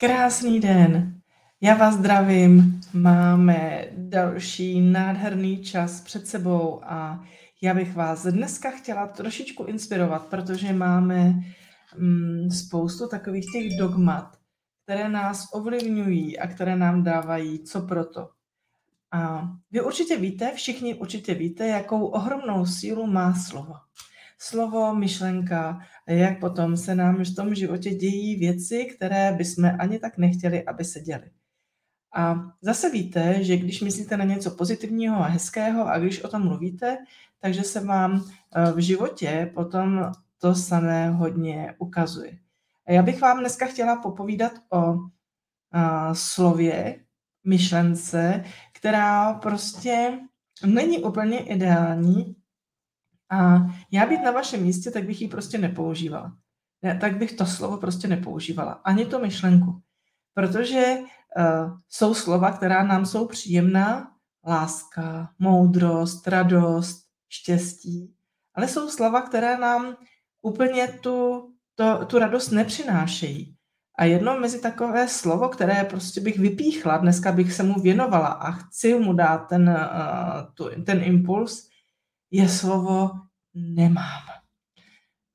Krásný den. Já vás zdravím. Máme další nádherný čas před sebou a já bych vás dneska chtěla trošičku inspirovat, protože máme mm, spoustu takových těch dogmat, které nás ovlivňují a které nám dávají co proto. A vy určitě víte, všichni určitě víte, jakou ohromnou sílu má slovo slovo, myšlenka, jak potom se nám v tom životě dějí věci, které bychom ani tak nechtěli, aby se děly. A zase víte, že když myslíte na něco pozitivního a hezkého a když o tom mluvíte, takže se vám eh, v životě potom to samé hodně ukazuje. Já bych vám dneska chtěla popovídat o a, slově, myšlence, která prostě není úplně ideální, a já být na vašem místě, tak bych ji prostě nepoužívala. Ne, tak bych to slovo prostě nepoužívala. Ani to myšlenku. Protože uh, jsou slova, která nám jsou příjemná, láska, moudrost, radost, štěstí, ale jsou slova, které nám úplně tu, to, tu radost nepřinášejí. A jedno mezi takové slovo, které prostě bych vypíchla, dneska bych se mu věnovala a chci mu dát ten, uh, tu, ten impuls, je slovo nemám.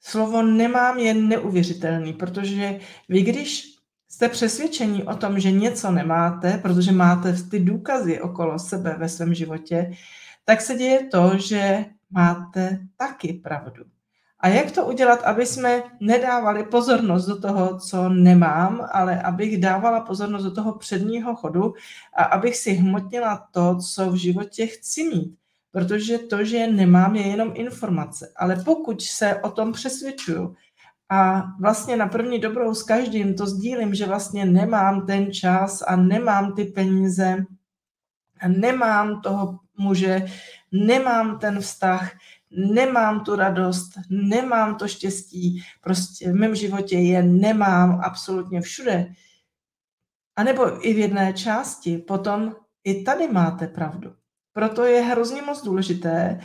Slovo nemám je neuvěřitelný, protože vy, když jste přesvědčení o tom, že něco nemáte, protože máte ty důkazy okolo sebe ve svém životě, tak se děje to, že máte taky pravdu. A jak to udělat, aby jsme nedávali pozornost do toho, co nemám, ale abych dávala pozornost do toho předního chodu a abych si hmotnila to, co v životě chci mít protože to, že je nemám, je jenom informace. Ale pokud se o tom přesvědčuju a vlastně na první dobrou s každým to sdílím, že vlastně nemám ten čas a nemám ty peníze a nemám toho muže, nemám ten vztah, nemám tu radost, nemám to štěstí, prostě v mém životě je nemám absolutně všude. A nebo i v jedné části, potom i tady máte pravdu. Proto je hrozně moc důležité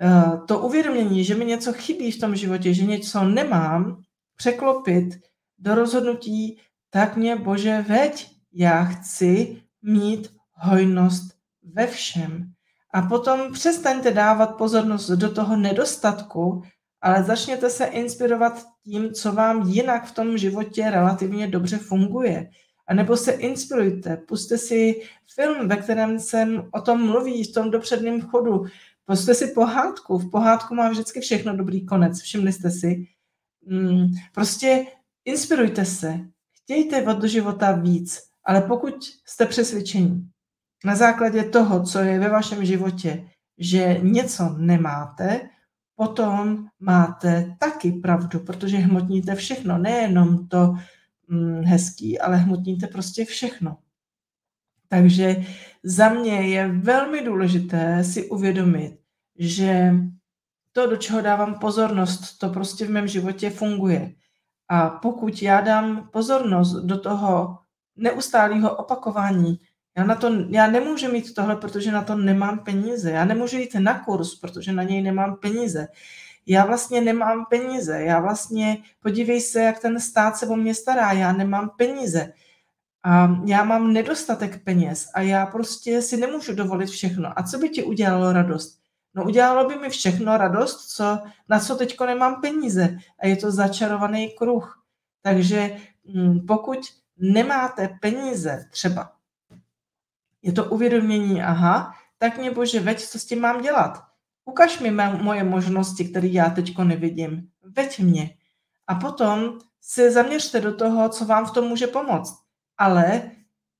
eh, to uvědomění, že mi něco chybí v tom životě, že něco nemám, překlopit do rozhodnutí, tak mě Bože veď, já chci mít hojnost ve všem. A potom přestaňte dávat pozornost do toho nedostatku, ale začněte se inspirovat tím, co vám jinak v tom životě relativně dobře funguje. A nebo se inspirujte, puste si film, ve kterém jsem o tom mluví, v tom dopředném chodu. Puste si pohádku. V pohádku má vždycky všechno dobrý konec. Všimli jste si? Mm, prostě inspirujte se. Chtějte od do života víc. Ale pokud jste přesvědčení na základě toho, co je ve vašem životě, že něco nemáte, potom máte taky pravdu, protože hmotníte všechno, nejenom to, hezký, ale hmotníte prostě všechno. Takže za mě je velmi důležité si uvědomit, že to, do čeho dávám pozornost, to prostě v mém životě funguje. A pokud já dám pozornost do toho neustálého opakování, já, na to, já nemůžu mít tohle, protože na to nemám peníze. Já nemůžu jít na kurz, protože na něj nemám peníze já vlastně nemám peníze, já vlastně, podívej se, jak ten stát se o mě stará, já nemám peníze. A já mám nedostatek peněz a já prostě si nemůžu dovolit všechno. A co by ti udělalo radost? No udělalo by mi všechno radost, co, na co teďko nemám peníze. A je to začarovaný kruh. Takže hm, pokud nemáte peníze třeba, je to uvědomění, aha, tak mě bože, veď, co s tím mám dělat? Ukaž mi moje možnosti, které já teď nevidím. Veď mě. A potom se zaměřte do toho, co vám v tom může pomoct. Ale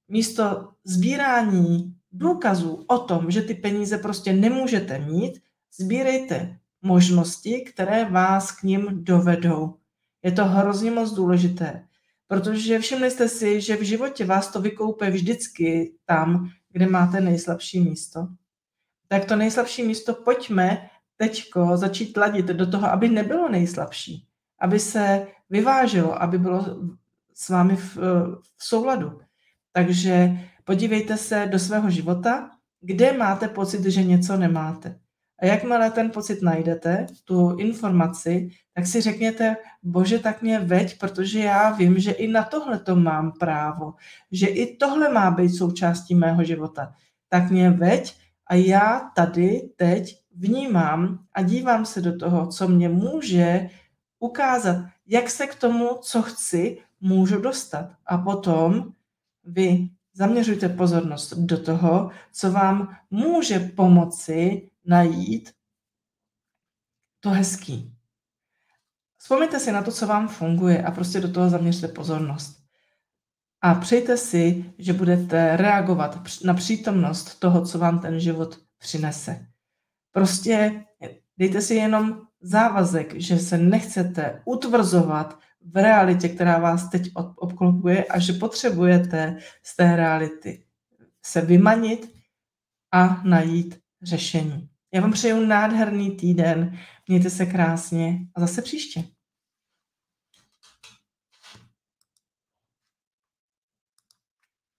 místo sbírání důkazů o tom, že ty peníze prostě nemůžete mít, sbírejte možnosti, které vás k ním dovedou. Je to hrozně moc důležité, protože všimli jste si, že v životě vás to vykoupe vždycky tam, kde máte nejslabší místo tak to nejslabší místo pojďme teďko začít ladit do toho, aby nebylo nejslabší, aby se vyvážilo, aby bylo s vámi v, v souladu. Takže podívejte se do svého života, kde máte pocit, že něco nemáte. A jakmile ten pocit najdete, tu informaci, tak si řekněte, bože, tak mě veď, protože já vím, že i na tohle to mám právo, že i tohle má být součástí mého života. Tak mě veď a já tady teď vnímám a dívám se do toho, co mě může ukázat, jak se k tomu, co chci, můžu dostat. A potom vy zaměřujte pozornost do toho, co vám může pomoci najít to hezký. Vzpomeňte si na to, co vám funguje a prostě do toho zaměřte pozornost. A přejte si, že budete reagovat na přítomnost toho, co vám ten život přinese. Prostě dejte si jenom závazek, že se nechcete utvrzovat v realitě, která vás teď obklopuje a že potřebujete z té reality se vymanit a najít řešení. Já vám přeju nádherný týden, mějte se krásně a zase příště.